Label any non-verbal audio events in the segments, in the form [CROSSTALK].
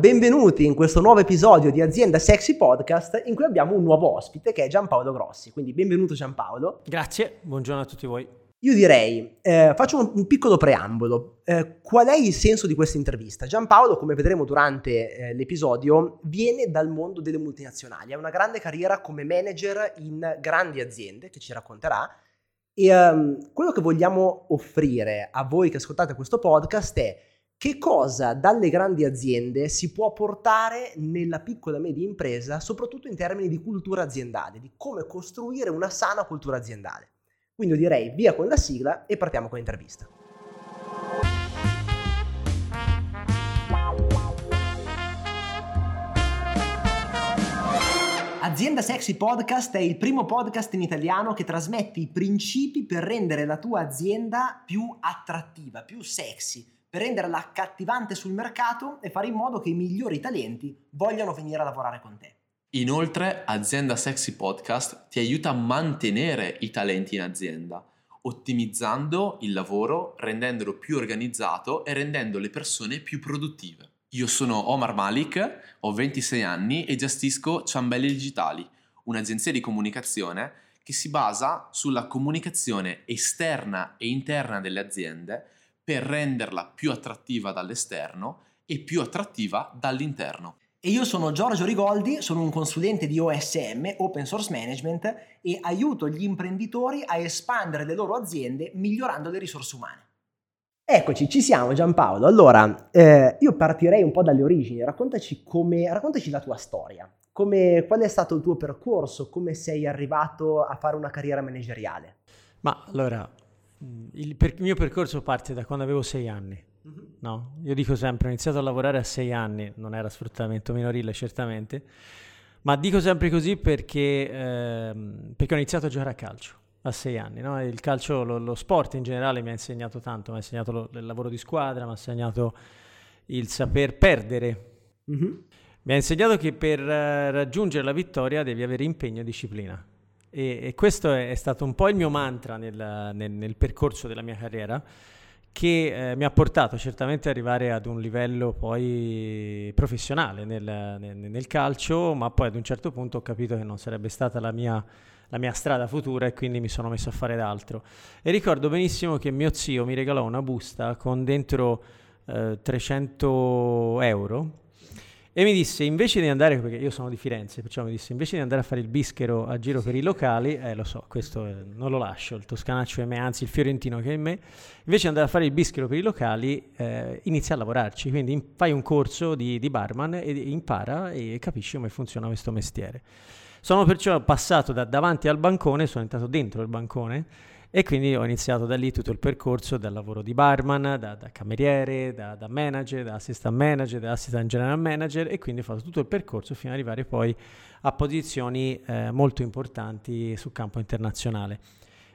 benvenuti in questo nuovo episodio di Azienda Sexy Podcast in cui abbiamo un nuovo ospite che è Giampaolo Grossi. Quindi benvenuto Giampaolo. Grazie, buongiorno a tutti voi. Io direi, eh, faccio un, un, piccolo preambolo. Eh, qual è il senso di questa intervista? Giampaolo, come vedremo durante eh, l'episodio, viene dal mondo delle multinazionali, ha una grande carriera come manager in grandi aziende che ci racconterà e um, quello che vogliamo offrire a voi che ascoltate questo podcast è che cosa dalle grandi aziende si può portare nella piccola e media impresa, soprattutto in termini di cultura aziendale, di come costruire una sana cultura aziendale. Quindi direi via con la sigla e partiamo con l'intervista. Azienda Sexy Podcast è il primo podcast in italiano che trasmette i principi per rendere la tua azienda più attrattiva, più sexy per renderla accattivante sul mercato e fare in modo che i migliori talenti vogliano venire a lavorare con te. Inoltre, Azienda Sexy Podcast ti aiuta a mantenere i talenti in azienda, ottimizzando il lavoro, rendendolo più organizzato e rendendo le persone più produttive. Io sono Omar Malik, ho 26 anni e gestisco Ciambelli Digitali, un'agenzia di comunicazione che si basa sulla comunicazione esterna e interna delle aziende per renderla più attrattiva dall'esterno e più attrattiva dall'interno. E io sono Giorgio Rigoldi, sono un consulente di OSM, Open Source Management, e aiuto gli imprenditori a espandere le loro aziende migliorando le risorse umane. Eccoci, ci siamo Giampaolo. Allora, eh, io partirei un po' dalle origini, raccontaci, come, raccontaci la tua storia, come, qual è stato il tuo percorso, come sei arrivato a fare una carriera manageriale. Ma allora, il, per, il, mio percorso parte da quando avevo sei anni. Mm-hmm. No? Io dico sempre, ho iniziato a lavorare a sei anni, non era sfruttamento minorile certamente, ma dico sempre così perché, ehm, perché ho iniziato a giocare a calcio a sei anni. No? Il calcio, lo, lo, sport in generale mi ha insegnato tanto, mi ha insegnato lo, il lavoro di squadra, mi ha insegnato il saper perdere. Mm-hmm. Mi ha insegnato che per uh, raggiungere la vittoria devi avere impegno e disciplina. E, e questo è, stato un po' il mio mantra nel, nel, nel percorso della mia carriera che eh, mi ha portato certamente ad arrivare ad un livello poi professionale nel, nel, nel, calcio, ma poi ad un certo punto ho capito che non sarebbe stata la mia, la mia strada futura e quindi mi sono messo a fare d'altro. E ricordo benissimo che mio zio mi regalò una busta con dentro eh, 300 euro e mi disse, invece di andare, perché io sono di Firenze, perciò mi disse, invece di andare a fare il bischero a giro per i locali, eh lo so, questo è, non lo lascio, il toscanaccio è me, anzi il fiorentino che è in me, invece di andare a fare il bischero per i locali, eh, inizia a lavorarci, quindi in, fai un corso di, di barman e impara e capisci come funziona questo mestiere. Sono perciò passato da davanti al bancone, sono entrato dentro il bancone e quindi ho iniziato da lì tutto il percorso dal lavoro di barman, da, da cameriere, da, da, manager, da assistant manager, da assistant general manager e quindi ho fatto tutto il percorso fino ad arrivare poi a posizioni eh, molto importanti sul campo internazionale.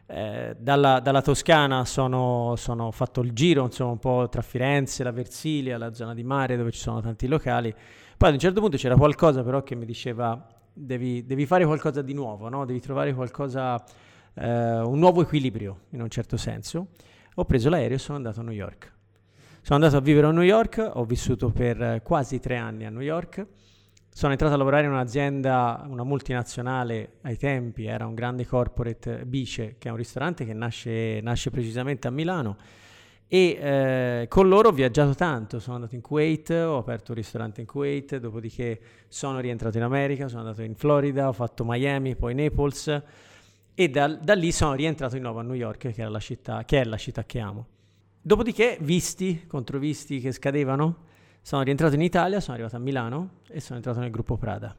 Eh, dalla, dalla, Toscana sono, sono, fatto il giro insomma un po' tra Firenze, la Versilia, la zona di mare dove ci sono tanti locali. Poi ad un certo punto c'era qualcosa però che mi diceva devi, devi fare qualcosa di nuovo, no? devi trovare qualcosa eh, un nuovo equilibrio in un certo senso, ho preso l'aereo e sono andato a New York. Sono andato a vivere a New York, ho vissuto per quasi tre anni a New York, sono entrato a lavorare in un'azienda, una multinazionale ai tempi, era un grande corporate Bice, che è un ristorante che nasce, nasce precisamente a Milano. E eh, con loro ho viaggiato tanto, sono andato in Kuwait, ho aperto un ristorante in Kuwait, dopodiché sono rientrato in America, sono andato in Florida, ho fatto Miami, poi Naples e da, da, lì sono rientrato di nuovo a New York, che, la città, che è la città che amo. Dopodiché, visti, controvisti che scadevano, sono rientrato in Italia, sono arrivato a Milano e sono entrato nel gruppo Prada.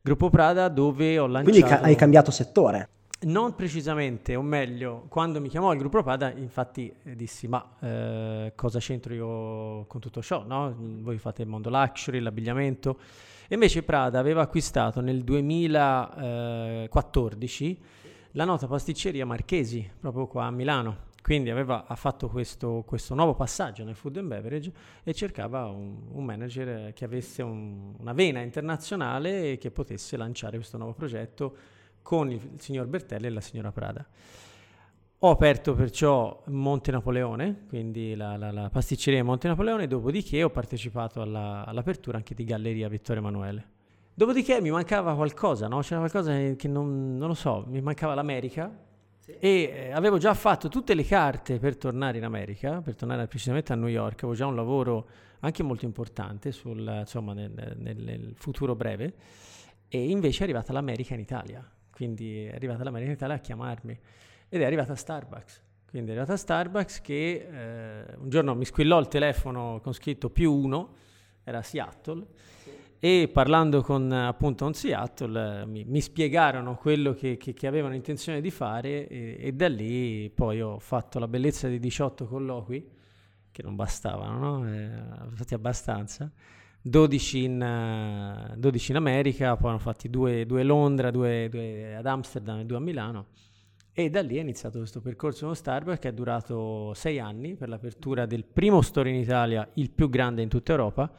Gruppo Prada dove ho lanciato... Quindi ca- hai cambiato settore? Non precisamente, o meglio, quando mi chiamò il gruppo Prada, infatti eh, dissi, ma eh, cosa c'entro io con tutto ciò, no? Voi fate il mondo luxury, l'abbigliamento invece Prada aveva acquistato nel 2014 la nota pasticceria Marchesi, proprio qua a Milano. Quindi aveva, ha fatto questo, questo, nuovo passaggio nel food and beverage e cercava un, un manager che avesse un, una vena internazionale e che potesse lanciare questo nuovo progetto con il signor Bertelli e la signora Prada. Ho aperto perciò Monte Napoleone, quindi la, la, la pasticceria Monte Napoleone, dopodiché ho partecipato alla, all'apertura anche di Galleria Vittorio Emanuele. Dopodiché mi mancava qualcosa, no? C'era qualcosa che non, non lo so, mi mancava l'America. E eh, avevo già fatto tutte le carte per tornare in America, per tornare precisamente a New York, avevo già un lavoro anche molto importante sul, insomma, nel, nel futuro breve. E invece è arrivata l'America in Italia, quindi è arrivata l'America in Italia a chiamarmi ed è arrivata Starbucks. Quindi è arrivata Starbucks che eh, un giorno mi squillò il telefono con scritto più uno, era Seattle, sì. e parlando con appunto un Seattle mi, mi, spiegarono quello che, che, che, avevano intenzione di fare e, e, da lì poi ho fatto la bellezza di 18 colloqui, che non bastavano, no? eh, fatti abbastanza. 12 in, uh, 12 in, America, poi hanno fatti due a Londra, due, due ad Amsterdam e due a Milano e da lì è iniziato questo percorso con Starbucks che è durato sei anni per l'apertura del primo store in Italia, il più grande in tutta Europa.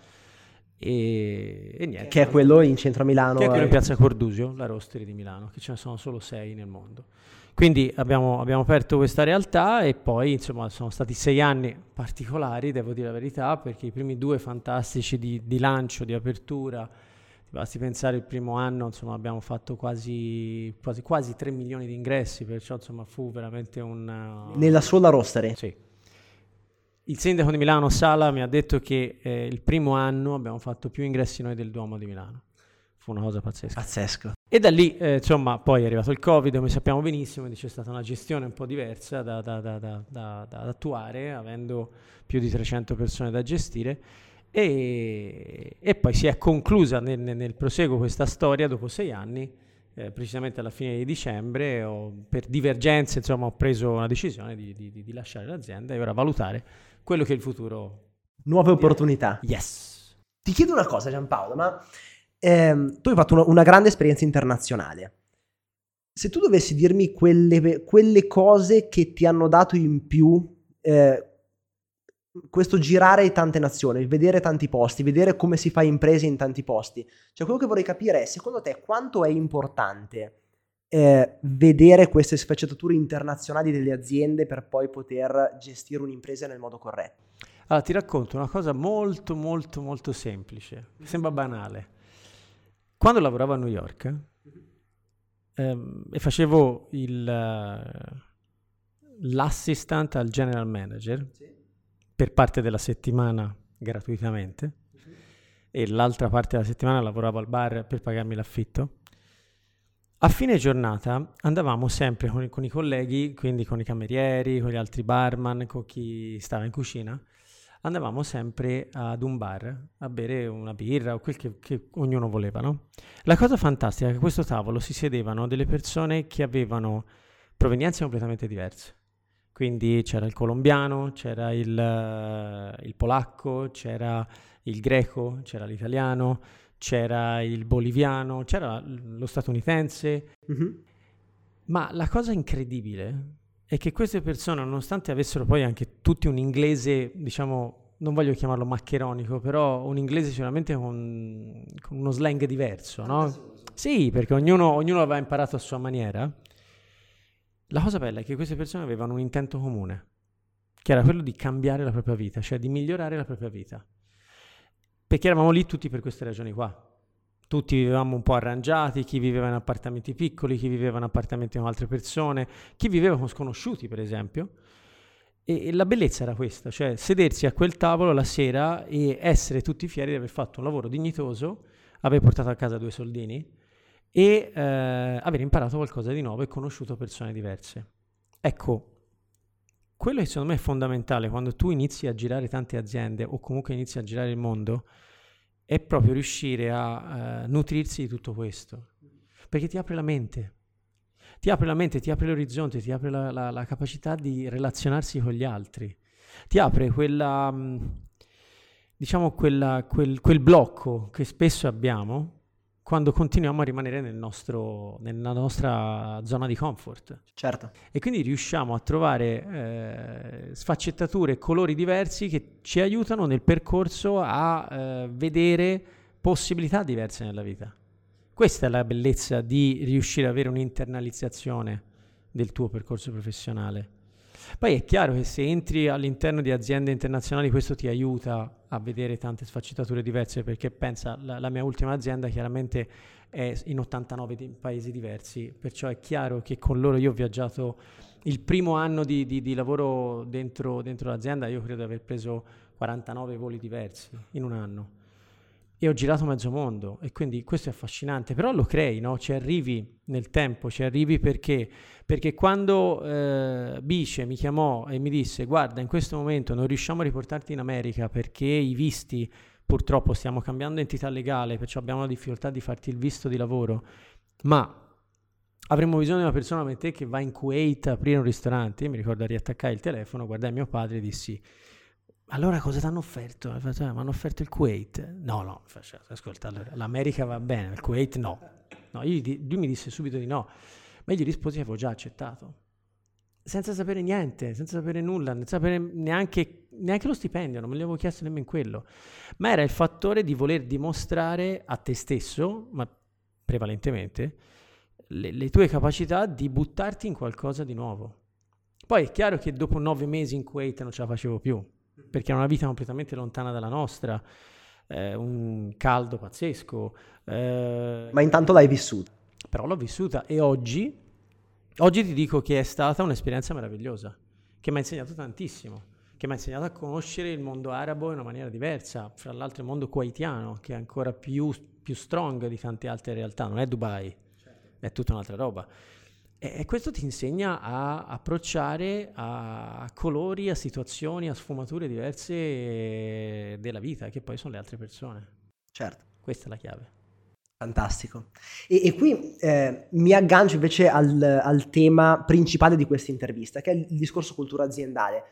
E, e niente. Che è quello in centro a Milano. Che è quello in piazza Cordusio, la Roastery di Milano, che ce ne sono solo sei nel mondo. Quindi abbiamo, abbiamo aperto questa realtà e poi insomma sono stati sei anni particolari, devo dire la verità, perché i primi due fantastici di, di lancio, di apertura, Basti pensare il primo anno, insomma, abbiamo fatto quasi, quasi, quasi 3 milioni di ingressi, perciò insomma, fu veramente un... Nella sola rostery? Sì. Il sindaco di Milano Sala mi ha detto che eh, il primo anno abbiamo fatto più ingressi noi del Duomo di Milano. Fu una cosa pazzesca. Pazzesco. E da lì, eh, insomma, poi è arrivato il Covid, come sappiamo benissimo, quindi c'è stata una gestione un po' diversa da, da, da, da attuare, avendo più di 300 persone da gestire e, e poi si è conclusa nel, nel, proseguo questa storia dopo sei anni, eh, precisamente alla fine di dicembre, ho, per divergenze insomma, ho preso una decisione di, di, di, lasciare l'azienda e ora valutare quello che è il futuro. Nuove opportunità. Yes. Ti chiedo una cosa Giampaolo, ma ehm, tu hai fatto una, una, grande esperienza internazionale. Se tu dovessi dirmi quelle, quelle cose che ti hanno dato in più eh, questo girare tante nazioni, vedere tanti posti, vedere come si fa imprese in tanti posti. Cioè, quello che vorrei capire è, secondo te, quanto è importante eh, vedere queste sfaccettature internazionali delle aziende per poi poter gestire un'impresa nel modo corretto? Allora, ti racconto una cosa molto, molto, molto semplice, sembra banale. Quando lavoravo a New York ehm, e facevo il, uh, l'assistant al general manager, sì per parte della settimana gratuitamente e l'altra parte della settimana lavoravo al bar per pagarmi l'affitto. A fine giornata andavamo sempre con, con, i colleghi, quindi con i camerieri, con gli altri barman, con chi stava in cucina, andavamo sempre ad un bar a bere una birra o quel che, che ognuno voleva. No? La cosa fantastica è che a questo tavolo si sedevano delle persone che avevano provenienze completamente diverse. Quindi c'era il colombiano, c'era il, uh, il polacco, c'era il greco, c'era l'italiano, c'era il boliviano, c'era lo statunitense. Mm-hmm. Ma la cosa incredibile è che queste persone, nonostante avessero poi anche tutti un inglese, diciamo, non voglio chiamarlo maccheronico, però un inglese sicuramente con, con uno slang diverso, no? Sì, perché ognuno, ognuno aveva imparato a sua maniera. La cosa bella è che queste persone avevano un intento comune, che era quello di cambiare la propria vita, cioè di migliorare la propria vita. Perché eravamo lì tutti per queste ragioni qua. Tutti vivevamo un po' arrangiati, chi viveva in appartamenti piccoli, chi viveva in appartamenti con altre persone, chi viveva con sconosciuti, per esempio. E, la bellezza era questa, cioè sedersi a quel tavolo la sera e essere tutti fieri di aver fatto un lavoro dignitoso, aver portato a casa due soldini e eh, aver imparato qualcosa di nuovo e conosciuto persone diverse. Ecco, quello che secondo me è fondamentale quando tu inizi a girare tante aziende o comunque inizi a girare il mondo è proprio riuscire a uh, nutrirsi di tutto questo, perché ti apre la mente, ti apre la mente, ti apre l'orizzonte, ti apre la, la, la capacità di relazionarsi con gli altri, ti apre quella, mm, diciamo, quella, quel, quel blocco che spesso abbiamo quando continuiamo a rimanere nel nostro, nella nostra zona di comfort. Certo. E quindi riusciamo a trovare eh, sfaccettature e colori diversi che ci aiutano nel percorso a eh, vedere possibilità diverse nella vita. Questa è la bellezza di riuscire ad avere un'internalizzazione del tuo percorso professionale. Poi è chiaro che se entri all'interno di aziende internazionali questo ti aiuta a vedere tante sfaccettature diverse perché pensa, la, la mia ultima azienda chiaramente è in 89 di paesi diversi, perciò è chiaro che con loro io ho viaggiato il primo anno di, di, di lavoro dentro, dentro l'azienda, io credo di aver preso 49 voli diversi in un anno e ho girato mezzo mondo e quindi questo è affascinante, però lo crei, no? ci arrivi nel tempo, ci arrivi perché? Perché quando eh, Bice mi chiamò e mi disse guarda in questo momento non riusciamo a riportarti in America perché i visti purtroppo stiamo cambiando entità legale, perciò abbiamo la difficoltà di farti il visto di lavoro, ma avremmo bisogno di una persona come te che va in Kuwait a aprire un ristorante, io mi ricordo riattaccai il telefono, guardai mio padre e dissi allora cosa ti hanno offerto? Mi eh, hanno offerto il Kuwait. No, no, ascolta, allora, l'America va bene, il Kuwait no. no lui, lui, mi disse subito di no, ma io gli risposi che avevo già accettato. Senza sapere niente, senza sapere nulla, senza sapere neanche, neanche lo stipendio, non me l'avevo chiesto nemmeno quello. Ma era il fattore di voler dimostrare a te stesso, ma prevalentemente, le, le tue capacità di buttarti in qualcosa di nuovo. Poi è chiaro che dopo nove mesi in Kuwait non ce la facevo più, perché è una vita completamente lontana dalla nostra, eh, un caldo pazzesco. Eh, Ma intanto l'hai vissuta. Però l'ho vissuta e oggi, oggi ti dico che è stata un'esperienza meravigliosa, che mi ha insegnato tantissimo, che mi ha insegnato a conoscere il mondo arabo in una maniera diversa, fra l'altro il mondo kuwaitiano, che è ancora più, più strong di tante altre realtà, non è Dubai, certo. è tutta un'altra roba. E questo ti insegna a approcciare a colori, a situazioni, a sfumature diverse della vita, che poi sono le altre persone. Certo. Questa è la chiave. Fantastico. E, e qui eh, mi aggancio invece al, al, tema principale di questa intervista, che è il discorso cultura aziendale,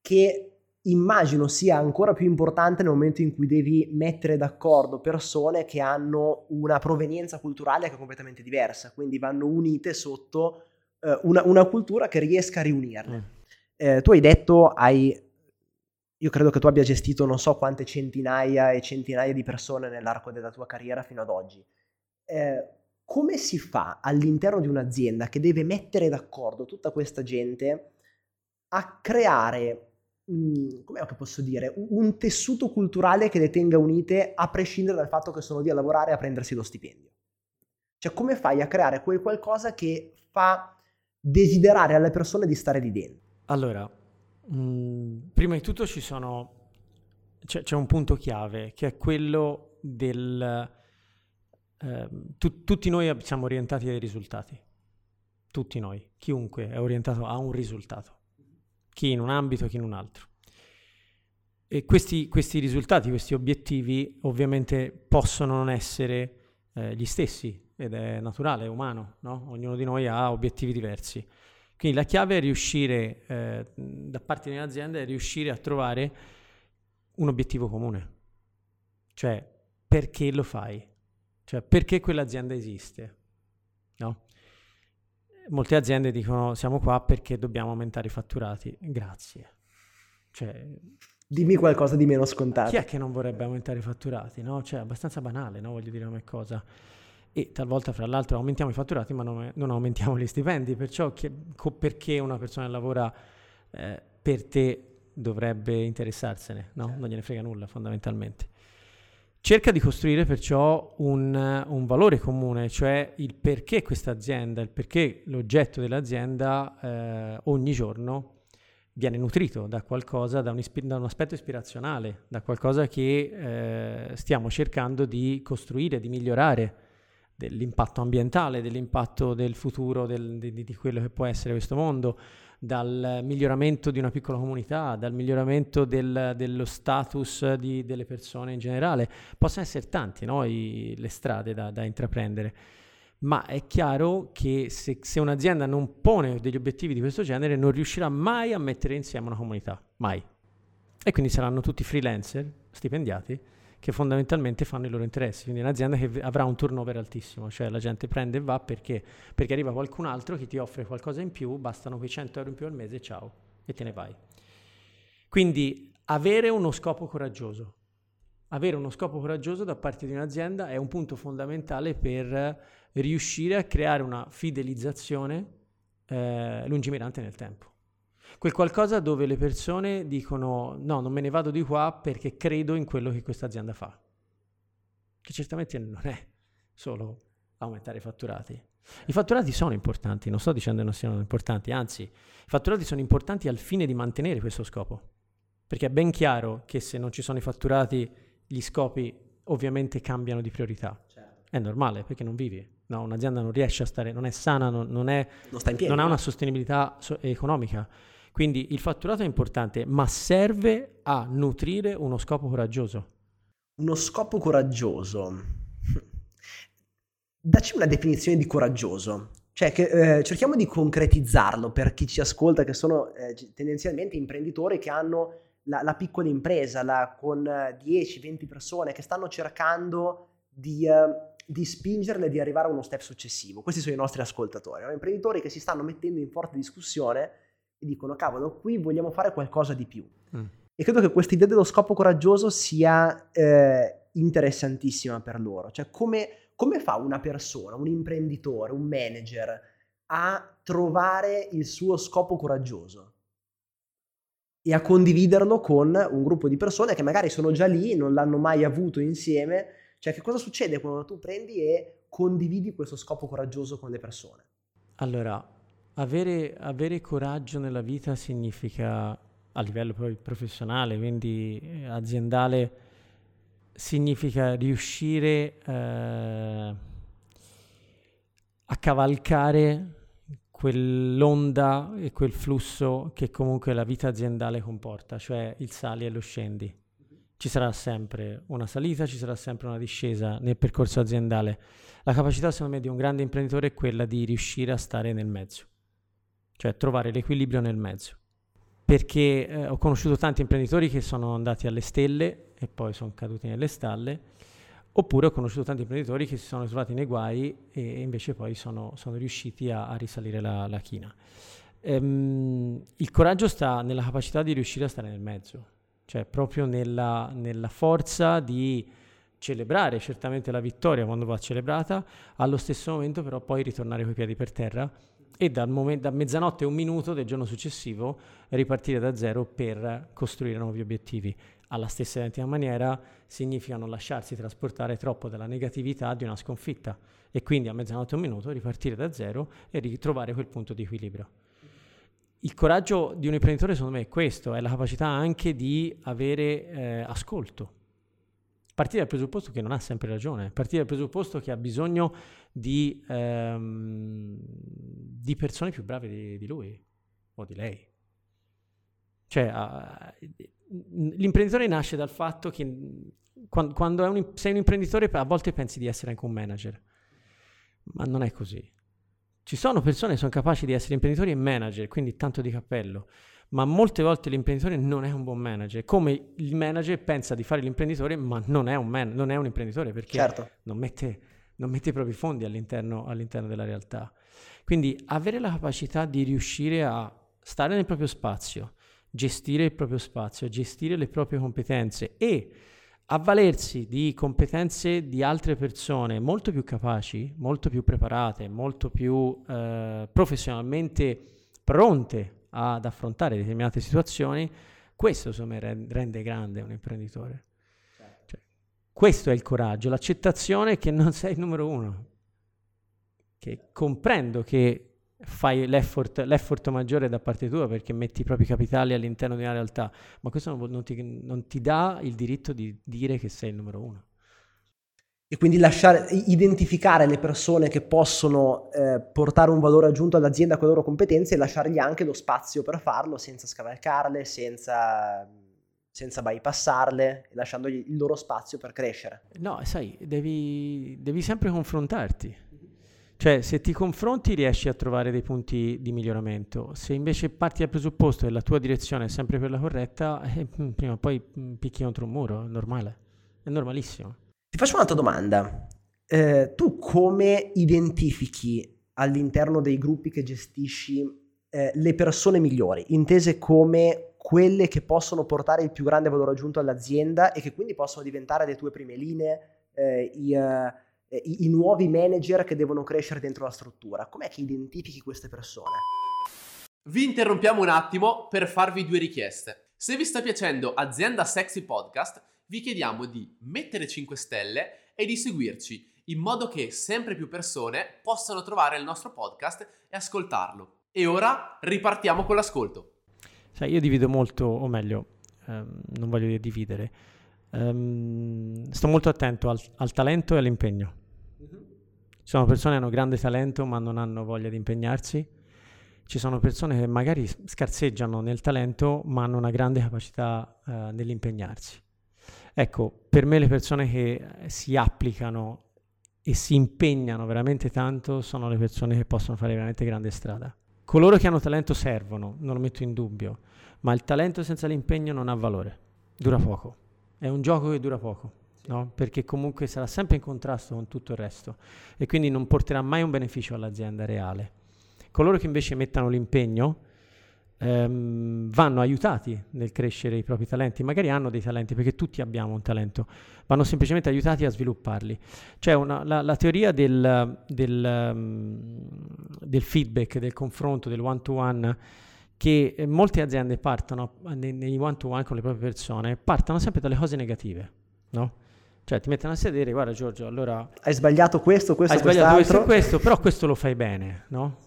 che immagino sia ancora più importante nel momento in cui devi mettere d'accordo persone che hanno una provenienza culturale che è completamente diversa, quindi vanno unite sotto eh, una, una, cultura che riesca a riunirle. Mm. Eh, tu hai detto, hai, io credo che tu abbia gestito non so quante centinaia e centinaia di persone nell'arco della tua carriera fino ad oggi. Eh, come si fa all'interno di un'azienda che deve mettere d'accordo tutta questa gente a creare come posso dire, un tessuto culturale che le tenga unite a prescindere dal fatto che sono lì a lavorare e a prendersi lo stipendio. Cioè come fai a creare quel qualcosa che fa desiderare alle persone di stare lì dentro? Allora, mh, mhmm, prima di tutto ci sono, c'è, c'è, un punto chiave che è quello del... Eh, tu, tutti noi siamo orientati ai risultati, tutti noi, chiunque è orientato a un risultato chi in un ambito, chi in un altro. E questi, questi risultati, questi obiettivi ovviamente possono non essere eh, gli stessi ed è naturale, è umano, no? ognuno di noi ha obiettivi diversi. Quindi la chiave è riuscire, eh, da parte di un'azienda, è riuscire a trovare un obiettivo comune. Cioè, perché lo fai? Cioè, perché quell'azienda esiste? No? Molte aziende dicono siamo qua perché dobbiamo aumentare i fatturati. Grazie. Cioè, Dimmi qualcosa di meno scontato. Chi è che non vorrebbe aumentare i fatturati? No? Cioè, è abbastanza banale, no? Voglio dire come cosa. E talvolta, fra l'altro, aumentiamo i fatturati, ma non, non aumentiamo gli stipendi. Perciò, che, co, perché una persona che lavora eh, per te dovrebbe interessarsene? No? Non gliene frega nulla, fondamentalmente. Cerca di costruire perciò un, un, valore comune, cioè il perché questa azienda, il perché l'oggetto dell'azienda eh, ogni giorno viene nutrito da qualcosa, da un, da un aspetto ispirazionale, da qualcosa che eh, stiamo cercando di costruire, di migliorare, dell'impatto ambientale, dell'impatto del futuro, del, di, di quello che può essere questo mondo, dal miglioramento di una piccola comunità, dal miglioramento del, dello status di, delle persone in generale. Possono essere tanti no? Le strade da, da, intraprendere, ma è chiaro che se, se, un'azienda non pone degli obiettivi di questo genere non riuscirà mai a mettere insieme una comunità, mai. E quindi saranno tutti freelancer, stipendiati, che fondamentalmente fanno i loro interessi. Quindi un'azienda che avrà un turnover altissimo, cioè la gente prende e va perché? Perché arriva qualcun altro che ti offre qualcosa in più, bastano quei 100 euro in più al mese, ciao, e te ne vai. Quindi avere uno scopo coraggioso. Avere uno scopo coraggioso da parte di un'azienda è un punto fondamentale per riuscire a creare una fidelizzazione eh, lungimirante nel tempo. Quel qualcosa dove le persone dicono no, non me ne vado di qua perché credo in quello che questa azienda fa. Che certamente non è solo aumentare i fatturati. I fatturati sono importanti, non sto dicendo che non siano importanti, anzi, i fatturati sono importanti al fine di mantenere questo scopo. Perché è ben chiaro che se non ci sono i fatturati, gli scopi ovviamente cambiano di priorità. Certo. È normale perché non vivi. No, un'azienda non riesce a stare, non è sana, non, non, è, non, piedi, non ha una sostenibilità so- economica. Quindi il fatturato è importante, ma serve a nutrire uno scopo coraggioso. Uno scopo coraggioso. [LAUGHS] Dacci una definizione di coraggioso. Cioè, che, eh, cerchiamo di concretizzarlo per chi ci ascolta, che sono eh, tendenzialmente imprenditori che hanno la, la piccola impresa la, con 10-20 persone che stanno cercando di, uh, di spingerle di arrivare a uno step successivo. Questi sono i nostri ascoltatori, no? imprenditori che si stanno mettendo in forte discussione e dicono cavolo, qui vogliamo fare qualcosa di più. Mm. E credo che questa idea dello scopo coraggioso sia eh, interessantissima per loro. Cioè come, come fa una persona, un imprenditore, un manager a trovare il suo scopo coraggioso? e a condividerlo con un gruppo di persone che magari sono già lì, non l'hanno mai avuto insieme. Cioè, che cosa succede quando tu prendi e condividi questo scopo coraggioso con le persone? Allora, avere, avere coraggio nella vita significa, a livello poi professionale, quindi eh, aziendale, significa riuscire eh, a cavalcare quell'onda e quel flusso che comunque la vita aziendale comporta, cioè il sali e lo scendi. Ci sarà sempre una salita, ci sarà sempre una discesa nel percorso aziendale. La capacità, secondo me, di un grande imprenditore è quella di riuscire a stare nel mezzo, cioè trovare l'equilibrio nel mezzo. Perché eh, ho conosciuto tanti imprenditori che sono andati alle stelle e poi sono caduti nelle stalle Oppure ho conosciuto tanti imprenditori che si sono trovati nei guai e invece poi sono, sono riusciti a, a, risalire la, la china. Ehm, il coraggio sta nella capacità di riuscire a stare nel mezzo, cioè proprio nella, nella forza di celebrare certamente la vittoria quando va celebrata, allo stesso momento però poi ritornare coi piedi per terra e dal momen- da mezzanotte e un minuto del giorno successivo ripartire da zero per costruire nuovi obiettivi alla stessa identica maniera significa non lasciarsi trasportare troppo dalla negatività di una sconfitta e quindi a mezzanotte e un minuto ripartire da zero e ritrovare quel punto di equilibrio. Il coraggio di un imprenditore secondo me è questo, è la capacità anche di avere eh, ascolto. Partire dal presupposto che non ha sempre ragione, partire dal presupposto che ha bisogno di, ehm, di persone più brave di, di lui o di lei. Cioè, uh, l'imprenditore nasce dal fatto che quando, quando un, sei un imprenditore a volte pensi di essere anche un manager, ma non è così. Ci sono persone che sono capaci di essere imprenditori e manager, quindi tanto di cappello, ma molte volte l'imprenditore non è un buon manager, come il manager pensa di fare l'imprenditore, ma non è un, man- non è un imprenditore perché certo. non, mette, non, mette, i propri fondi all'interno, all'interno della realtà. Quindi avere la capacità di riuscire a stare nel proprio spazio, gestire il proprio spazio, gestire le proprie competenze e avvalersi di competenze di altre persone molto più capaci, molto più preparate, molto più eh, professionalmente pronte ad affrontare determinate situazioni, questo insomma rende grande un imprenditore. Questo è il coraggio, l'accettazione che non sei il numero uno, che comprendo che fai l'effort, l'effort, maggiore da parte tua perché metti i propri capitali all'interno di una realtà, ma questo non, non, ti, non ti, dà il diritto di dire che sei il numero uno. E quindi lasciare, identificare le persone che possono eh, portare un valore aggiunto all'azienda con le loro competenze e lasciargli anche lo spazio per farlo senza scavalcarle, senza, senza bypassarle, lasciandogli il loro spazio per crescere. No, sai, devi, devi sempre confrontarti cioè, se ti confronti riesci a trovare dei punti di miglioramento. Se invece parti dal presupposto che la tua direzione è sempre quella corretta, eh, mm, prima o poi mm, picchi contro un muro, è normale. È normalissimo. Ti faccio un'altra domanda. Eh, tu come identifichi all'interno dei gruppi che gestisci eh, le persone migliori, intese come quelle che possono portare il più grande valore aggiunto all'azienda e che quindi possono diventare le tue prime linee, eh, i, eh, i, i nuovi manager che devono crescere dentro la struttura? Com'è che identifichi queste persone? Vi interrompiamo un attimo per farvi due richieste. Se vi sta piacendo Azienda Sexy Podcast, vi chiediamo di mettere 5 stelle e di seguirci in modo che sempre più persone possano trovare il nostro podcast e ascoltarlo. E ora ripartiamo con l'ascolto. Sai, io divido molto, o meglio, ehm, non voglio dire dividere, ehm, sto molto attento al, al talento e all'impegno. Ci sono persone che hanno grande talento ma non hanno voglia di impegnarsi. Ci sono persone che magari scarseggiano nel talento ma hanno una grande capacità eh, nell'impegnarsi. Ecco, per me le persone che si applicano e si impegnano veramente tanto sono le persone che possono fare veramente grande strada. Coloro che hanno talento servono, non lo metto in dubbio, ma il talento senza l'impegno non ha valore, dura poco. È un gioco che dura poco, no? perché comunque sarà sempre in contrasto con tutto il resto e quindi non porterà mai un beneficio all'azienda reale. Coloro che invece mettano l'impegno, ehm, vanno aiutati nel crescere i propri talenti, magari hanno dei talenti perché tutti abbiamo un talento, vanno semplicemente aiutati a svilupparli. C'è una, la, la, teoria del, del, um, del, feedback, del confronto, del one-to-one, che molte aziende partono nei, nei one-to-one con le proprie persone, partono sempre dalle cose negative, no? Cioè ti mettono a sedere, guarda Giorgio, allora... Hai sbagliato questo, questo, Hai sbagliato questo e questo, però questo lo fai bene, no?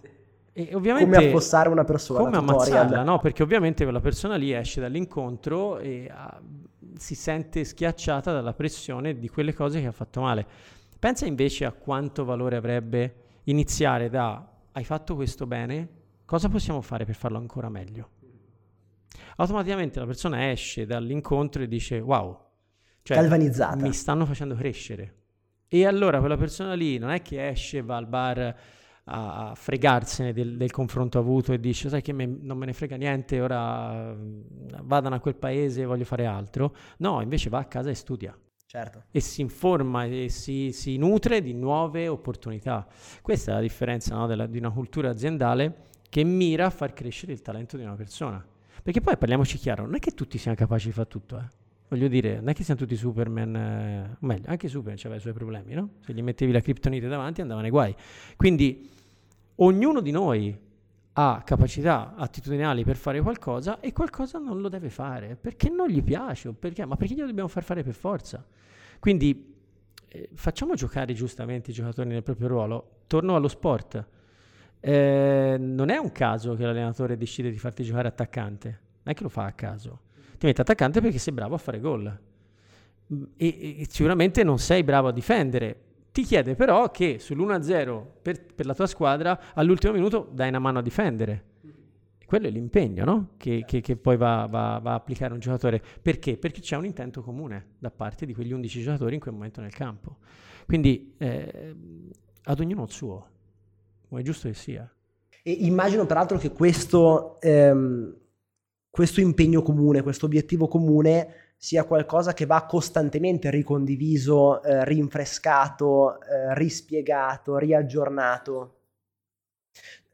E ovviamente, come affossare una persona. Come ammazzarla, no? Perché ovviamente quella persona lì esce dall'incontro e ha, si sente schiacciata dalla pressione di quelle cose che ha fatto male. Pensa invece a quanto valore avrebbe iniziare da hai fatto questo bene, cosa possiamo fare per farlo ancora meglio? Automaticamente la persona esce dall'incontro e dice wow, cioè, galvanizzata. Mi stanno facendo crescere. E allora quella persona lì non è che esce, va al bar a, fregarsene del, del, confronto avuto e dice sai che me, non me ne frega niente, ora vadano a quel paese e voglio fare altro. No, invece va a casa e studia. Certo. E si informa e si, si, nutre di nuove opportunità. Questa è la differenza no, della, di una cultura aziendale che mira a far crescere il talento di una persona. Perché poi parliamoci chiaro, non è che tutti siano capaci di fare tutto, eh. Voglio dire, non è che siamo tutti Superman, eh, meglio, anche Superman aveva i suoi problemi, no? Se gli mettevi la criptonite davanti andava nei guai. Quindi Ognuno di noi ha capacità attitudinali per fare qualcosa e qualcosa non lo deve fare perché non gli piace, perché, ma perché glielo dobbiamo far fare per forza? Quindi eh, facciamo giocare giustamente i giocatori nel proprio ruolo. Torno allo sport. Eh, non è un caso che l'allenatore decide di farti giocare attaccante, non è che lo fa a caso. Ti mette attaccante perché sei bravo a fare gol. Mm, e, e sicuramente non sei bravo a difendere, ti chiede però che sull'1-0 per, per, la tua squadra all'ultimo minuto dai una mano a difendere. Quello è l'impegno no? che, che, che, poi va, va, va, a applicare un giocatore. Perché? Perché c'è un intento comune da parte di quegli 11 giocatori in quel momento nel campo. Quindi eh, ad ognuno il suo, come è giusto che sia. E immagino peraltro che questo, ehm, questo impegno comune, questo obiettivo comune sia qualcosa che va costantemente ricondiviso, eh, rinfrescato, eh, rispiegato, riaggiornato.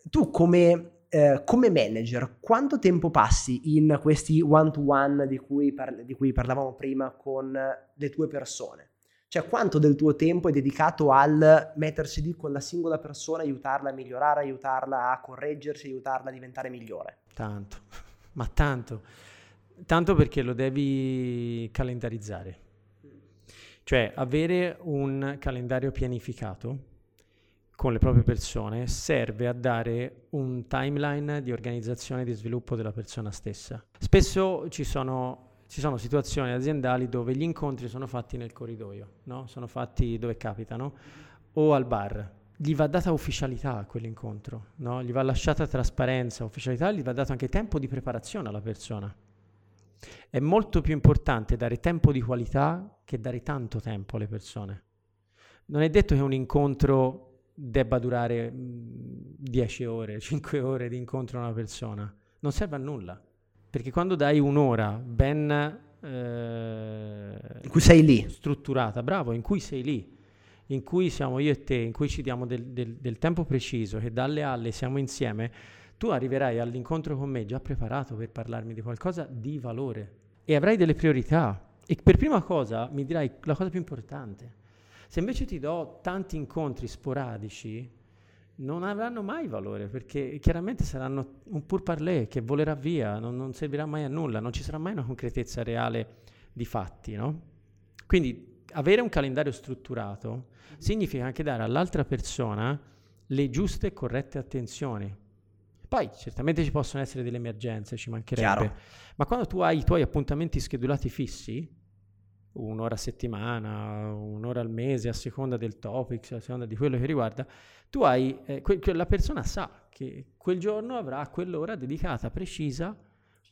Tu come, eh, come, manager, quanto tempo passi in questi one-to-one di cui, par- di cui parlavamo prima con le tue persone? Cioè, quanto del tuo tempo è dedicato al mettersi lì con la singola persona, aiutarla a migliorare, aiutarla a correggersi, aiutarla a diventare migliore? Tanto, ma tanto. Tanto perché lo devi calendarizzare. Cioè avere un calendario pianificato con le proprie persone serve a dare un timeline di organizzazione e di sviluppo della persona stessa. Spesso ci sono, ci sono situazioni aziendali dove gli incontri sono fatti nel corridoio, no? sono fatti dove capitano, o al bar. Gli va data ufficialità a quell'incontro, no? gli va lasciata trasparenza, ufficialità, gli va dato anche tempo di preparazione alla persona. È molto più importante dare tempo di qualità che dare tanto tempo alle persone. Non è detto che un incontro debba durare 10 ore, 5 ore di incontro a una persona. Non serve a nulla. Perché quando dai un'ora ben eh, in cui sei lì, strutturata, bravo, in cui sei lì, in cui siamo io e te, in cui ci diamo del, del, del tempo preciso, che dalle alle siamo insieme, tu arriverai all'incontro con me già preparato per parlarmi di qualcosa di valore e avrai delle priorità. E per prima cosa mi dirai la cosa più importante. Se invece ti do tanti incontri sporadici, non avranno mai valore perché chiaramente saranno un pur parler che volerà via, non, non servirà mai a nulla, non ci sarà mai una concretezza reale di fatti, no? Quindi avere un calendario strutturato significa anche dare all'altra persona le giuste e corrette attenzioni. Poi certamente ci possono essere delle emergenze, ci mancherebbe, Chiaro. ma quando tu hai i tuoi appuntamenti schedulati fissi, un'ora a settimana, un'ora al mese, a seconda del topic, a seconda di quello che riguarda, tu hai, eh, que- la persona sa che quel giorno avrà quell'ora dedicata precisa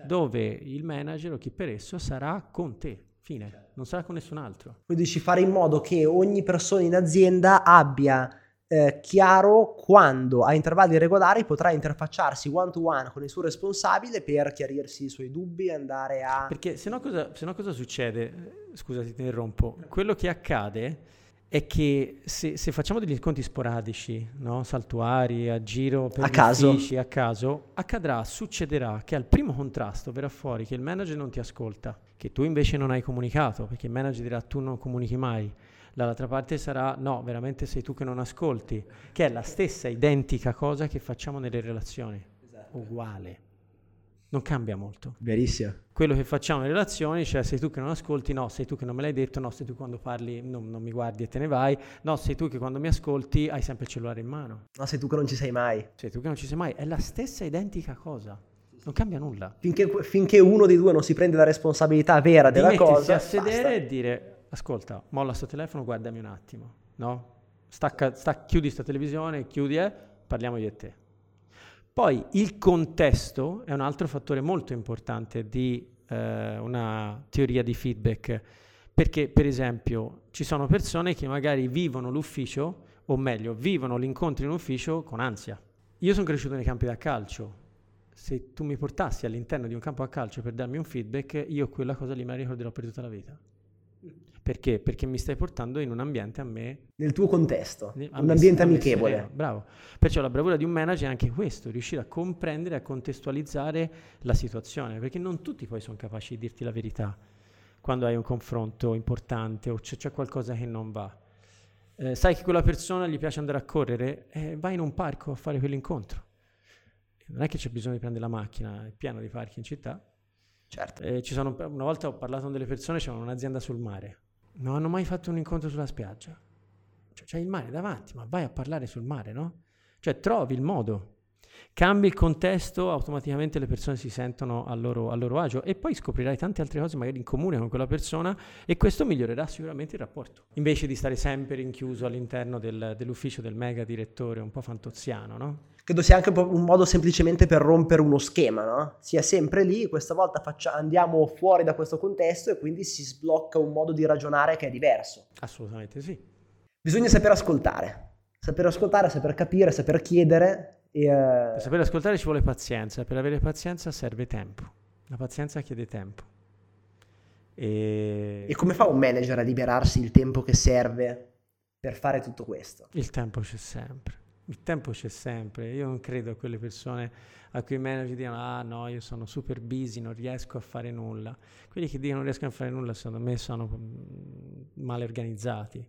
dove il manager o chi per esso sarà con te. Fine, non sarà con nessun altro. Quindi dici fare in modo che ogni persona in azienda abbia eh, chiaro quando a intervalli regolari potrà interfacciarsi one to one con il suo responsabile per chiarirsi i suoi dubbi e andare a... Perché se no cosa, se no cosa succede? Scusa, ti interrompo. Quello che accade è che se, se facciamo degli incontri sporadici, no? saltuari, a giro, per A caso. uffici, a caso, accadrà, succederà che al primo contrasto verrà fuori che il manager non ti ascolta, che tu invece non hai comunicato, perché il manager dirà tu non comunichi mai. Dall'altra parte sarà no, veramente sei tu che non ascolti, che è la stessa identica cosa che facciamo nelle relazioni. Uguale. Non cambia molto Verissimo. quello che facciamo nelle relazioni, cioè sei tu che non ascolti, no, sei tu che non me l'hai detto, no, sei tu quando parli non, non mi guardi e te ne vai, no, sei tu che quando mi ascolti hai sempre il cellulare in mano, No, sei tu che non ci sei mai. sei tu che non ci sei mai, è la stessa identica cosa, non cambia nulla. Finché, finché uno dei due non si prende la responsabilità vera Di della mettersi cosa... a sedere basta. e dire, ascolta, molla sto telefono, guardami un attimo, no? Stacca, sta- chiudi sta televisione, chiudi, eh, parliamo e te. Poi il contesto è un altro fattore molto importante di eh, una teoria di feedback, perché per esempio ci sono persone che magari vivono l'ufficio, o meglio, vivono l'incontro in ufficio con ansia. Io sono cresciuto nei campi da calcio, se tu mi portassi all'interno di un campo a calcio per darmi un feedback, io quella cosa lì me la ricorderò per tutta la vita. Perché? Perché mi stai portando in un ambiente a me Nel tuo contesto, un ambiente amichevole. sereno, bravo. Perciò la bravura di un manager è anche questo, riuscire a comprendere a contestualizzare la situazione, perché non tutti poi sono capaci di dirti la verità quando hai un confronto importante o c'è, c'è qualcosa che non va. Eh, sai che quella persona gli piace andare a correre, eh, vai in un parco a fare quell'incontro. Non è che c'è bisogno di prendere la macchina, è pieno di parchi in città. Certo. Eh, ci sono, una volta ho parlato con delle persone, c'erano un'azienda sul mare, non hanno mai fatto un incontro sulla spiaggia. Cioè, c'è il mare davanti, ma vai a parlare sul mare, no? Cioè, trovi il modo. Cambi il contesto, automaticamente le persone si sentono a loro, a loro agio e poi scoprirai tante altre cose magari in comune con quella persona e questo migliorerà sicuramente il rapporto. Invece di stare sempre rinchiuso all'interno del- dell'ufficio del mega direttore, un po' fantoziano, no? Credo sia anche un, modo semplicemente per rompere uno schema, no? Sia sempre lì, questa volta faccia- andiamo fuori da questo contesto e quindi si sblocca un modo di ragionare che è diverso. Assolutamente sì. Bisogna saper ascoltare, saper ascoltare, saper capire, saper chiedere e... eh, Per sapere ascoltare ci vuole pazienza, per avere pazienza serve tempo. La pazienza chiede tempo. E, E come fa un manager a liberarsi il tempo che serve per fare tutto questo? il tempo c'è sempre. Il tempo c'è sempre. Io non credo a quelle persone a cui i manager dicono ah no, io sono super busy, non riesco a fare nulla. Quelli che dicono non riesco a fare nulla, secondo me sono mm, male organizzati.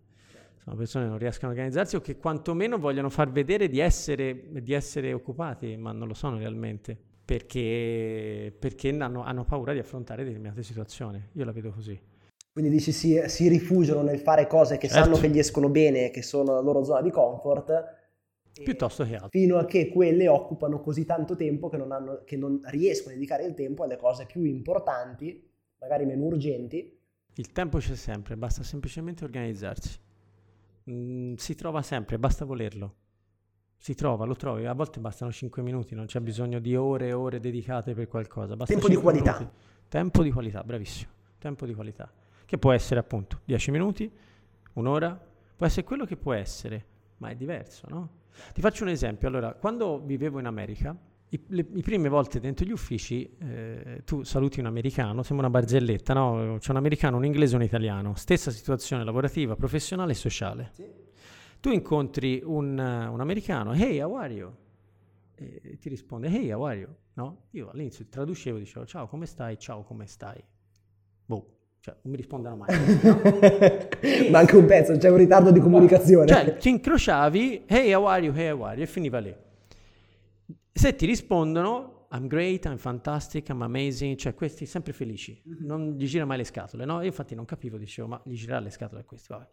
Sono persone che non riescono a organizzarsi o che quantomeno vogliono far vedere di essere, di essere occupati, ma non lo sono realmente. Perché, perché hanno, hanno paura di affrontare determinate situazioni. Io la vedo così. Quindi dici si, si rifugiano nel fare cose che Certo. sanno che gli escono bene, che sono la loro zona di comfort, Piuttosto che altro. fino a che quelle occupano così tanto tempo che non, hanno- che non riescono a dedicare il tempo alle cose più importanti, magari meno urgenti. Il tempo c'è sempre, basta semplicemente organizzarsi. Mm, si trova sempre, basta volerlo. Si trova, lo trovi. A volte bastano 5 minuti, non c'è bisogno di ore e ore dedicate per qualcosa. Basta Tempo di 5 qualità. minuti. Tempo di qualità, bravissimo. Tempo di qualità. Che può essere appunto 10 minuti, un'ora, può essere quello che può essere, ma è diverso, no? Ti faccio un esempio. Allora, quando vivevo in America, i, le, i prime volte dentro gli uffici, eh, tu saluti un americano, sembra una barzelletta, no? C'è un americano, un inglese e un italiano, stessa situazione lavorativa, professionale e sociale. Tu incontri un, un americano, hey, how are you? E ti risponde, hey, how are you? No? Io all'inizio traducevo, dicevo, ciao, come stai? Ciao, come stai? Boh, Cioè, non mi rispondono mai. [LAUGHS] No? Manca un pezzo, c'è un ritardo di comunicazione. Cioè, ti incrociavi, hey, how are you, hey, how are you, e finiva lì. Se ti rispondono, I'm great, I'm fantastic, I'm amazing, cioè questi sempre felici, Mhm. non gli gira mai le scatole, no? Io infatti non capivo, dicevo, ma gli girerà le scatole a questi, vabbè.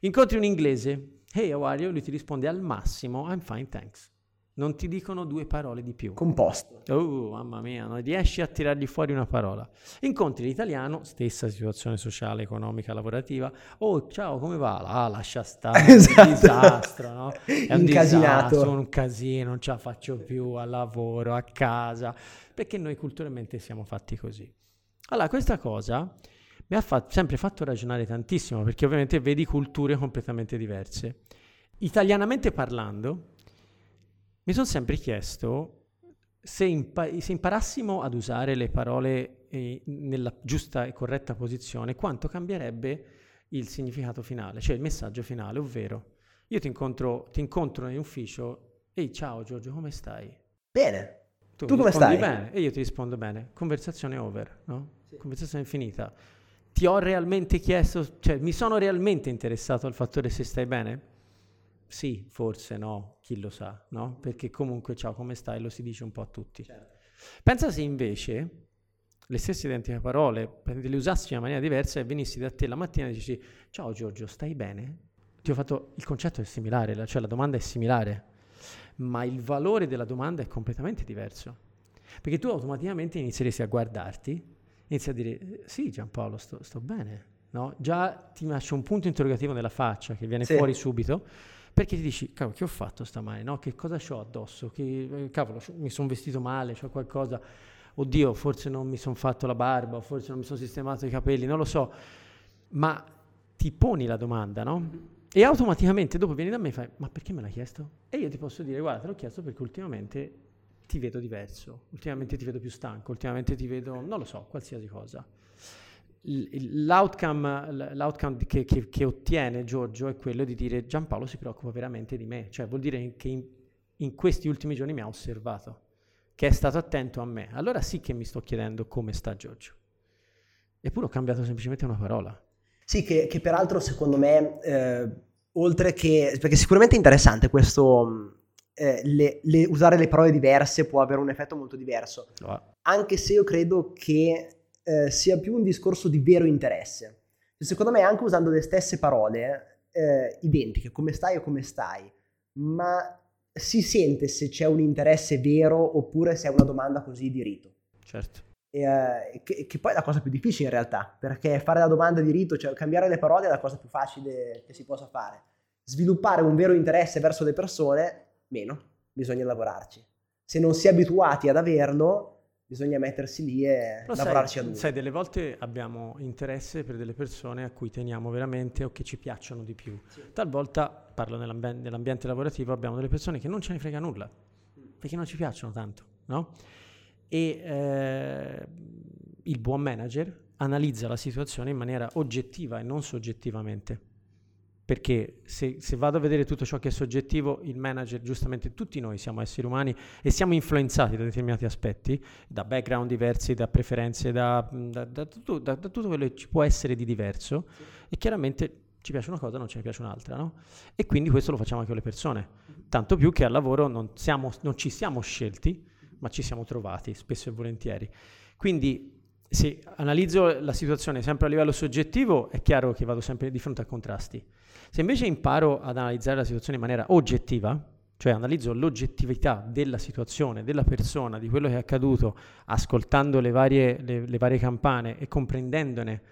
Incontri un inglese, hey, how are you, lui ti risponde al massimo, I'm fine, thanks. Non ti dicono due parole di più. Composto. Oh, mamma mia, non riesci a tirargli fuori una parola. Incontri l'italiano, stessa situazione sociale, economica, lavorativa. Oh, ciao, come va? Ah, lascia stare, è Esatto. un disastro, no? È un Incasinato. disastro, un casino, non ce la faccio più al lavoro, a casa, perché noi culturalmente siamo fatti così. Allora, questa cosa mi ha fa- sempre fatto ragionare tantissimo, perché ovviamente vedi culture completamente diverse. Italianamente parlando, mi sono sempre chiesto se, impa- se imparassimo ad usare le parole eh, nella giusta e corretta posizione, quanto cambierebbe il significato finale, cioè il messaggio finale, ovvero io ti incontro, ti incontro in ufficio, ehi ciao Giorgio, come stai? Bene. Tu mi come stai? bene e io ti rispondo bene. Conversazione over, no? Conversazione finita. Ti ho realmente chiesto, cioè mi sono realmente interessato al fattore se stai bene? Sì, forse no, chi lo sa, no? Perché comunque ciao, come stai? Lo si dice un po' a tutti. Pensa se invece le stesse identiche parole le usassi in una maniera diversa e venissi da te la mattina e dici ciao Giorgio, stai bene? Ti ho fatto, il concetto è similare, la- cioè la domanda è similare, ma il valore della domanda è completamente diverso. Perché tu automaticamente inizieresti a guardarti, inizi a dire "Eh, sì Giampaolo, sto, sto bene, no? Già ti lascio un punto interrogativo nella faccia che viene Sì. fuori subito, perché ti dici, cavolo, che ho fatto stamane, no? Che cosa ho addosso? Che, eh, cavolo, mi sono vestito male, c'ho qualcosa, oddio, forse non mi sono fatto la barba, forse non mi sono sistemato i capelli, non lo so, ma ti poni la domanda, no? E automaticamente dopo vieni da me e fai, ma perché me l'hai chiesto? E io ti posso dire, guarda, te l'ho chiesto perché ultimamente ti vedo diverso, ultimamente ti vedo più stanco, ultimamente ti vedo, non lo so, qualsiasi cosa. L'outcome, l'outcome che, che- che ottiene Giorgio è quello di dire Giampaolo si preoccupa veramente di me, cioè vuol dire che in, in questi ultimi giorni mi ha osservato, che è stato attento a me. Allora sì che mi sto chiedendo come sta Giorgio. Eppure ho cambiato semplicemente una parola. Sì, che, che peraltro secondo me, eh, oltre che... perché sicuramente è interessante questo... eh, le- le- usare le parole diverse può avere un effetto molto diverso, ha. anche se io credo che eh, sia più un discorso di vero interesse. Secondo me anche usando le stesse parole, eh, identiche, come stai o come stai, ma si sente se c'è un interesse vero oppure se è una domanda così di rito. Certo. E, eh, che, che poi è la cosa più difficile in realtà, perché fare la domanda di rito, cioè cambiare le parole è la cosa più facile che si possa fare. Sviluppare un vero interesse verso le persone, meno, bisogna lavorarci. Se non si è abituati ad averlo, bisogna mettersi lì e Però lavorarci sai, a duro. sai, delle volte abbiamo interesse per delle persone a cui teniamo veramente o che ci piacciono di più. Talvolta, parlo nell'ambi- nell'ambiente lavorativo, abbiamo delle persone che non ce ne frega nulla, perché non ci piacciono tanto, no? E eh, il buon manager analizza la situazione in maniera oggettiva e non soggettivamente. Perché se, se vado a vedere tutto ciò che è soggettivo, il manager, giustamente tutti noi siamo esseri umani e siamo influenzati da determinati aspetti, da background diversi, da preferenze, da, da- da tutto, da- tutto quello che ci può essere di diverso e chiaramente ci piace una cosa, non ce ne piace un'altra, no? E quindi questo lo facciamo anche con le persone, tanto più che al lavoro non, siamo- non ci siamo scelti, ma ci siamo trovati spesso e volentieri. Quindi se analizzo la situazione sempre a livello soggettivo, è chiaro che vado sempre di fronte a contrasti. Se invece imparo ad analizzare la situazione in maniera oggettiva, cioè analizzo l'oggettività della situazione, della persona, di quello che è accaduto, ascoltando le varie, le- le varie campane e comprendendone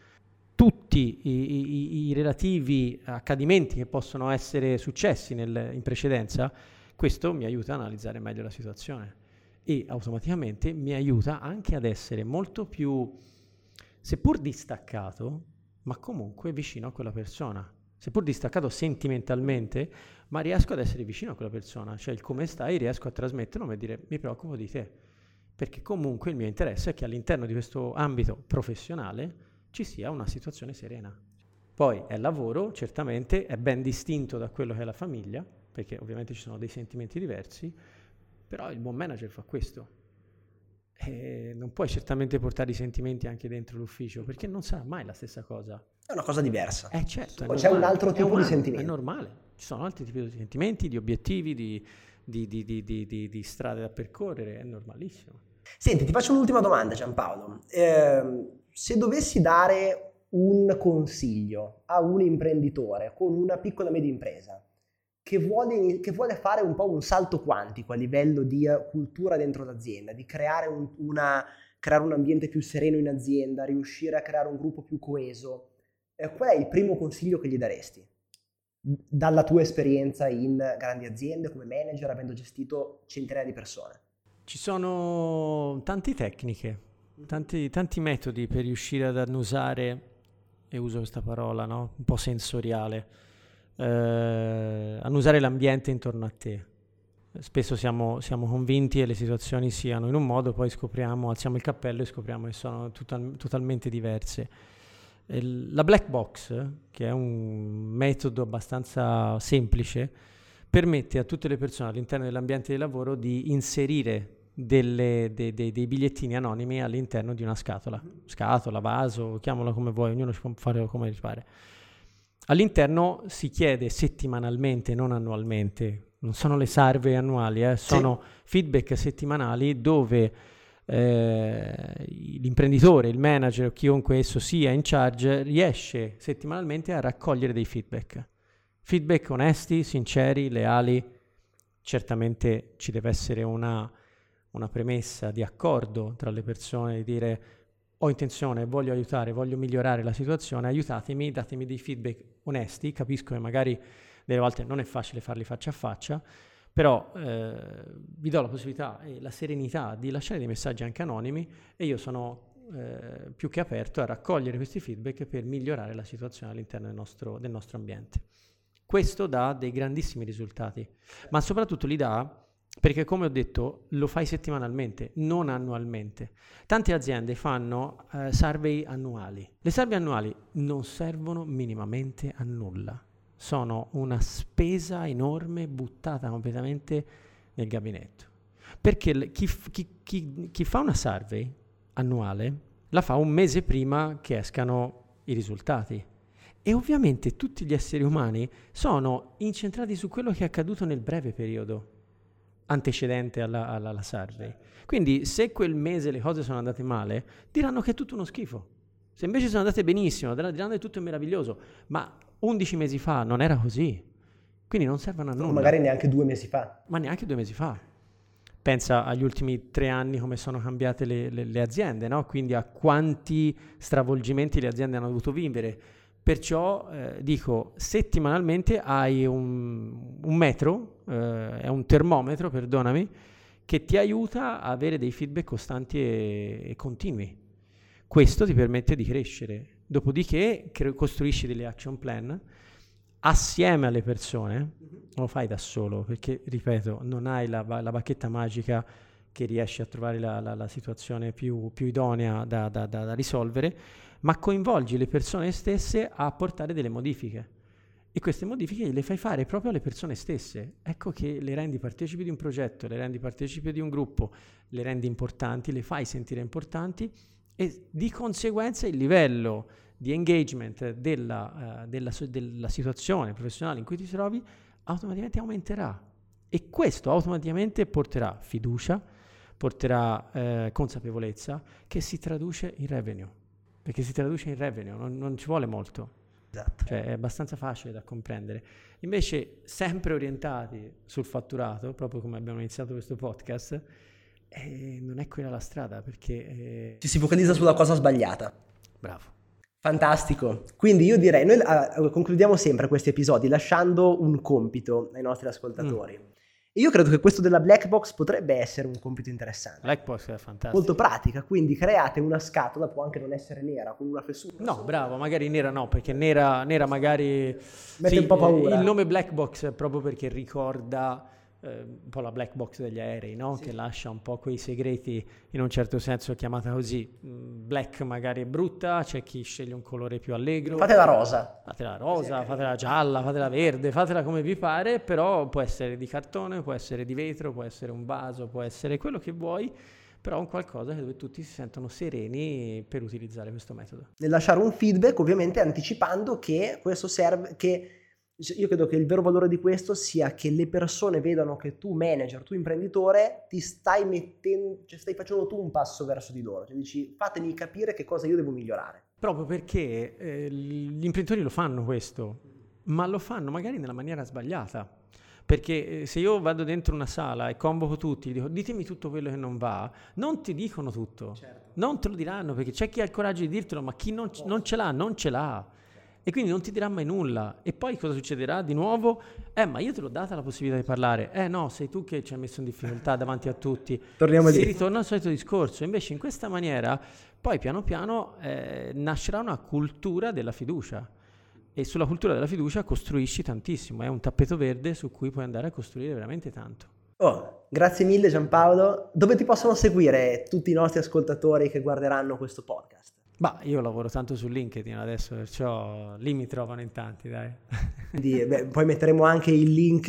tutti i, i- i relativi accadimenti che possono essere successi nel- in precedenza, questo mi aiuta a analizzare meglio la situazione e automaticamente mi aiuta anche ad essere molto più, seppur distaccato, ma comunque vicino a quella persona. Seppur distaccato sentimentalmente, ma riesco ad essere vicino a quella persona, cioè il come stai riesco a trasmetterlo e dire mi preoccupo di te, perché comunque il mio interesse è che all'interno di questo ambito professionale ci sia una situazione serena. Poi è lavoro, certamente, è ben distinto da quello che è la famiglia, perché ovviamente ci sono dei sentimenti diversi, però il buon manager fa questo. eh, non puoi certamente portare i sentimenti anche dentro l'ufficio perché non sarà mai la stessa cosa. È una cosa diversa. Eh certo. Poi c'è un altro tipo umano, di sentimento. È normale. Ci sono altri tipi di sentimenti, di obiettivi, di, di, di, di strade da percorrere, è normalissimo. Senti, ti faccio un'ultima domanda Giampaolo. Eh, se dovessi dare un consiglio a un imprenditore con una piccola media impresa che vuole, che vuole fare un po' un salto quantico a livello di cultura dentro l'azienda, di creare un, una, creare un ambiente più sereno in azienda, riuscire a creare un gruppo più coeso, eh, qual è il primo consiglio che gli daresti? Dalla tua esperienza in grandi aziende come manager, avendo gestito centinaia di persone. Ci sono tante tecniche, tanti, tanti metodi per riuscire ad annusare, e uso questa parola, no? un po' sensoriale, eh, annusare l'ambiente intorno a te. Spesso siamo, siamo, convinti che le situazioni siano in un modo, poi scopriamo, alziamo il cappello e scopriamo che sono total, totalmente diverse. La black box, che è un metodo abbastanza semplice, permette a tutte le persone all'interno dell'ambiente di lavoro di inserire delle, de, de, dei bigliettini anonimi all'interno di una scatola. Scatola, vaso, chiamala come vuoi, ognuno ci può fare come gli pare. All'interno si chiede settimanalmente, non annualmente, non sono le salve annuali, eh, sono sì. feedback settimanali dove eh, l'imprenditore, il manager o chiunque esso sia in charge riesce settimanalmente a raccogliere dei feedback. Feedback onesti, sinceri, leali. Certamente ci deve essere una, una premessa di accordo tra le persone, di dire ho intenzione, voglio aiutare, voglio migliorare la situazione, aiutatemi, datemi dei feedback onesti, capisco che magari delle volte non è facile farli faccia a faccia, però eh, vi do la possibilità e la serenità di lasciare dei messaggi anche anonimi e io sono eh, più che aperto a raccogliere questi feedback per migliorare la situazione all'interno del nostro, del nostro ambiente. Questo dà dei grandissimi risultati, ma soprattutto li dà perché come ho detto lo fai settimanalmente, non annualmente. Tante aziende fanno eh, survey annuali. Le survey annuali non servono minimamente a nulla. Sono una spesa enorme buttata completamente nel gabinetto. Perché chi, chi, chi, chi fa una survey annuale la fa un mese prima che escano i risultati. E ovviamente tutti gli esseri umani sono incentrati su quello che è accaduto nel breve periodo antecedente alla, alla, alla survey. Quindi se quel mese le cose sono andate male, diranno che è tutto uno schifo. Se invece sono andate benissimo, diranno che tutto è meraviglioso. Ma 11 mesi fa non era così. Quindi non servono a nulla. magari neanche due mesi fa. Ma neanche due mesi fa. Pensa agli ultimi tre anni come sono cambiate le, le, le aziende, no? Quindi a quanti stravolgimenti le aziende hanno dovuto vivere Perciò eh, dico, settimanalmente hai un, un metro, eh, è un termometro, perdonami, che ti aiuta a avere dei feedback costanti e, e continui. Questo ti permette di crescere. Dopodiché cre- costruisci delle action plan assieme alle persone, non lo fai da solo, perché, ripeto, non hai la, la bacchetta magica che riesci a trovare la, la, la situazione più, più idonea da, da, da, da risolvere, ma coinvolgi le persone stesse a portare delle modifiche. E queste modifiche le fai fare proprio alle persone stesse. Ecco che le rendi partecipi di un progetto, le rendi partecipi di un gruppo, le rendi importanti, le fai sentire importanti e di conseguenza il livello di engagement della, uh, della, della situazione professionale in cui ti trovi automaticamente aumenterà. E questo automaticamente porterà fiducia, porterà eh, consapevolezza che si traduce in revenue perché si traduce in revenue, non, non ci vuole molto. Esatto. Cioè è abbastanza facile da comprendere. Invece, sempre orientati sul fatturato, proprio come abbiamo iniziato questo podcast, eh, non è quella la strada perché... Eh... Ci si focalizza sulla cosa sbagliata. Bravo. Fantastico. Quindi io direi, noi uh, concludiamo sempre questi episodi lasciando un compito ai nostri ascoltatori. Mm. Io credo che questo della black box potrebbe essere un compito interessante. Black box è fantastico. Molto pratica, quindi create una scatola, può anche non essere nera, con una fessura. No, sopra. bravo, magari nera no, perché nera, nera magari... Mette sì, un po' paura. Il nome black box è proprio perché ricorda eh, un po' la black box degli aerei, no? sì. che lascia un po' quei segreti, in un certo senso è chiamata così. Mm, black magari è brutta, c'è chi sceglie un colore più allegro. Fatela rosa. Fatela rosa, sì. fatela gialla, fatela verde, fatela come vi pare, però può essere di cartone, può essere di vetro, può essere un vaso, può essere quello che vuoi, però un qualcosa dove tutti si sentono sereni per utilizzare questo metodo. Nel lasciare un feedback, ovviamente anticipando che questo serve, che io credo che il vero valore di questo sia che le persone vedano che tu manager, tu imprenditore, ti stai mettendo, cioè stai facendo tu un passo verso di loro, cioè dici fatemi capire che cosa io devo migliorare. Proprio perché eh, gli imprenditori lo fanno questo, ma lo fanno magari nella maniera sbagliata. Perché eh, se io vado dentro una sala e convoco tutti, dico ditemi tutto quello che non va, non ti dicono tutto, certo. non te lo diranno perché c'è chi ha il coraggio di dirtelo, ma chi non, non ce l'ha, non ce l'ha. E quindi non ti dirà mai nulla. E poi cosa succederà di nuovo? Eh, ma io te l'ho data la possibilità di parlare. Eh no, sei tu che ci hai messo in difficoltà [LAUGHS] davanti a tutti. Torniamo si lì. ritorna al solito discorso. Invece in questa maniera poi piano piano eh, nascerà una cultura della fiducia e sulla cultura della fiducia costruisci tantissimo, è un tappeto verde su cui puoi andare a costruire veramente tanto. Oh, grazie mille Giampaolo. Dove ti possono seguire tutti i nostri ascoltatori che guarderanno questo podcast? Bah, io lavoro tanto su LinkedIn adesso, perciò lì mi trovano in tanti, dai. Quindi, beh, poi metteremo anche il link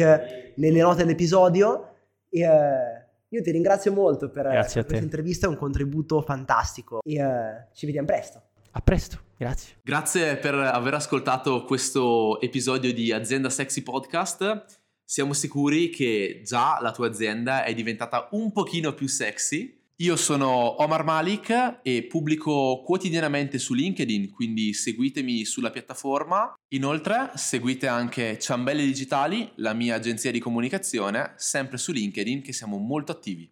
nelle note dell'episodio. E, uh, io ti ringrazio molto per, per questa intervista, è un contributo fantastico e uh, ci vediamo presto. A presto, grazie. Grazie per aver ascoltato questo episodio di Azienda Sexy Podcast. Siamo sicuri che già la tua azienda è diventata un pochino più sexy. Io sono Omar Malik e pubblico quotidianamente su LinkedIn, quindi seguitemi sulla piattaforma. Inoltre seguite anche Ciambelle Digitali, la mia agenzia di comunicazione, sempre su LinkedIn che siamo molto attivi.